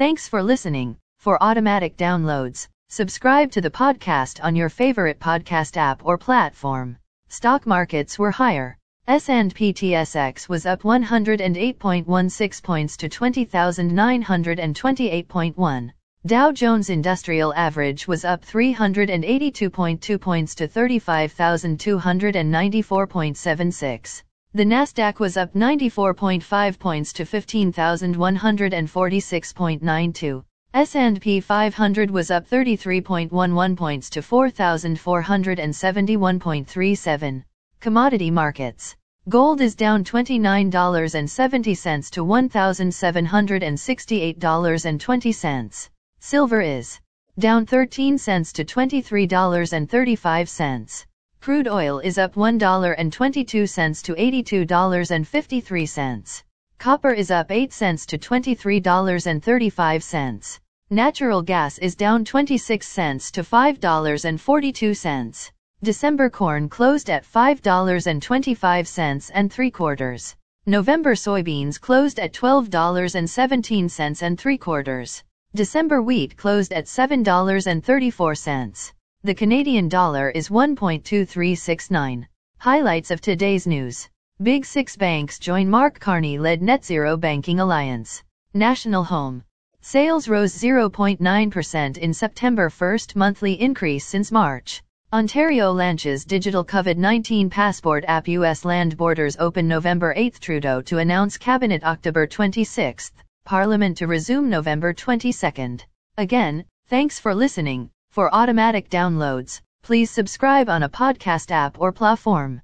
Thanks for listening. For automatic downloads, subscribe to the podcast on your favorite podcast app or platform. Stock markets were higher. S&P TSX was up 108.16 points to 20,928.1. Dow Jones Industrial Average was up 382.2 points to 35,294.76. The Nasdaq was up 94.5 points to 15,146.92. S&P 500 was up 33.11 points to 4,471.37. Commodity markets. Gold is down $29.70 to $1,768.20. Silver is down 13 cents to $23.35. Crude oil is up $1.22 to $82.53. Copper is up 8 cents to $23.35. Natural gas is down 26 cents to $5.42. December corn closed at $5.25 and 3 quarters. November soybeans closed at $12.17 and 3 quarters. December wheat closed at $7.34. The Canadian dollar is 1.2369. Highlights of today's news. Big Six banks join Mark Carney led Net Zero Banking Alliance. National Home. Sales rose 0.9% in September first monthly increase since March. Ontario launches digital COVID-19 passport app US land borders open November 8 Trudeau to announce cabinet October 26 Parliament to resume November 22. Again, thanks for listening. For automatic downloads, please subscribe on a podcast app or platform.